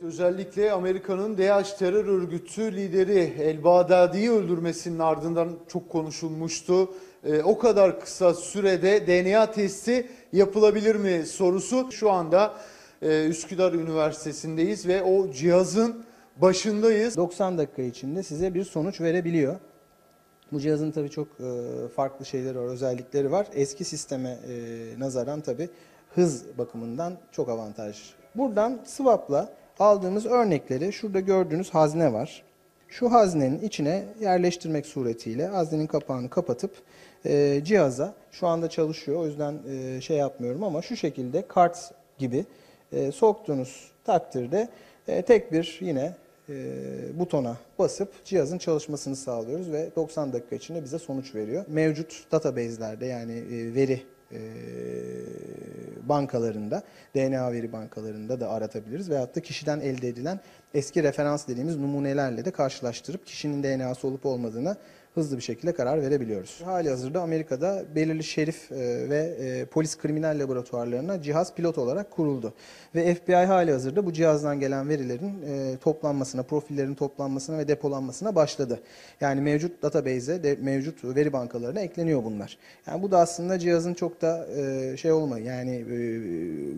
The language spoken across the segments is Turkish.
Özellikle Amerika'nın DH terör örgütü lideri El Bağdadi'yi öldürmesinin ardından çok konuşulmuştu. Ee, o kadar kısa sürede DNA testi yapılabilir mi sorusu şu anda e, Üsküdar Üniversitesi'ndeyiz ve o cihazın başındayız. 90 dakika içinde size bir sonuç verebiliyor. Bu cihazın tabii çok e, farklı şeyleri var, özellikleri var. Eski sisteme e, nazaran tabii hız bakımından çok avantaj. Buradan swap'la aldığımız örnekleri şurada gördüğünüz hazne var. Şu haznenin içine yerleştirmek suretiyle haznenin kapağını kapatıp e, cihaza şu anda çalışıyor. O yüzden e, şey yapmıyorum ama şu şekilde kart gibi e, soktuğunuz takdirde e, tek bir yine e, butona basıp cihazın çalışmasını sağlıyoruz ve 90 dakika içinde bize sonuç veriyor. Mevcut database'lerde yani e, veri e, bankalarında, DNA veri bankalarında da aratabiliriz veyahut da kişiden elde edilen eski referans dediğimiz numunelerle de karşılaştırıp kişinin DNA'sı olup olmadığına hızlı bir şekilde karar verebiliyoruz. Hali hazırda Amerika'da belirli şerif e, ve e, polis kriminal laboratuvarlarına cihaz pilot olarak kuruldu. Ve FBI hali hazırda bu cihazdan gelen verilerin e, toplanmasına, profillerin toplanmasına ve depolanmasına başladı. Yani mevcut database'e, mevcut veri bankalarına ekleniyor bunlar. Yani bu da aslında cihazın çok da şey olma yani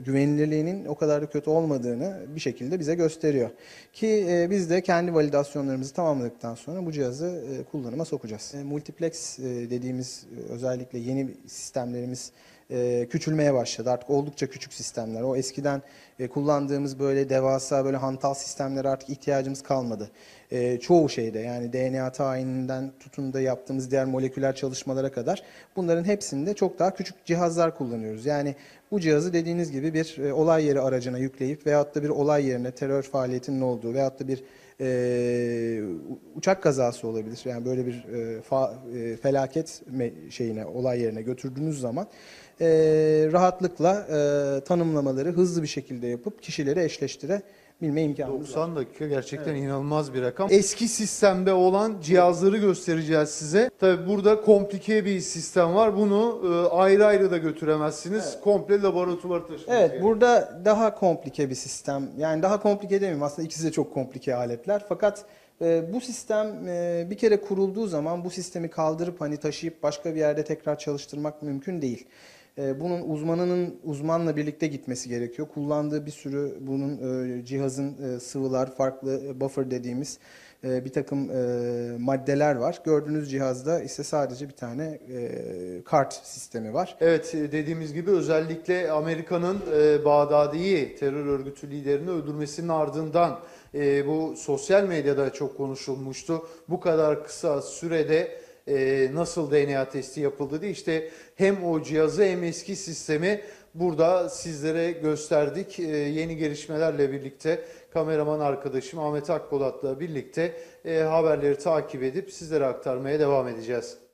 güvenilirliğinin o kadar da kötü olmadığını bir şekilde bize gösteriyor. Ki e, biz de kendi validasyonlarımızı tamamladıktan sonra bu cihazı e, kullanıma sokacağız. E, multiplex e, dediğimiz e, özellikle yeni sistemlerimiz e, küçülmeye başladı. Artık oldukça küçük sistemler. O eskiden e, kullandığımız böyle devasa böyle hantal sistemlere artık ihtiyacımız kalmadı. E, çoğu şeyde yani DNA tayininden tutun da yaptığımız diğer moleküler çalışmalara kadar bunların hepsinde çok daha küçük cihazlar kullanıyoruz. Yani bu cihazı dediğiniz gibi bir e, olay yeri aracına yükleyip veyahut da bir olay yerine terör faaliyetinin olduğu veyahut da bir e, uçak kazası olabilir. Yani böyle bir e, fa, e, felaket şeyine, olay yerine götürdüğünüz zaman e, rahatlıkla e, tanımlamaları hızlı bir şekilde yapıp kişileri eşleştirebilme imkanımız var. 90 dakika gerçekten inanılmaz bir rakam. Eski sistemde olan cihazları göstereceğiz size. Tabi burada komplike bir sistem var. Bunu e, ayrı ayrı da götüremezsiniz. Komple laboratuvara taşımanız Evet, gerekiyor. burada daha komplike bir sistem. Yani daha komplike demeyeyim aslında ikisi de çok komplike aletler. Fakat e, bu sistem e, bir kere kurulduğu zaman bu sistemi kaldırıp hani taşıyıp başka bir yerde tekrar çalıştırmak mümkün değil. E, bunun uzmanının uzmanla birlikte gitmesi gerekiyor. Kullandığı bir sürü bunun e, cihazın e, sıvılar, farklı e, buffer dediğimiz bir takım maddeler var. Gördüğünüz cihazda ise sadece bir tane kart sistemi var. Evet dediğimiz gibi özellikle Amerika'nın Bağdadi'yi terör örgütü liderini öldürmesinin ardından bu sosyal medyada çok konuşulmuştu. Bu kadar kısa sürede e, nasıl DNA testi yapıldı diye işte hem o cihazı hem eski sistemi burada sizlere gösterdik. E, yeni gelişmelerle birlikte kameraman arkadaşım Ahmet Akbolat'la birlikte e, haberleri takip edip sizlere aktarmaya devam edeceğiz.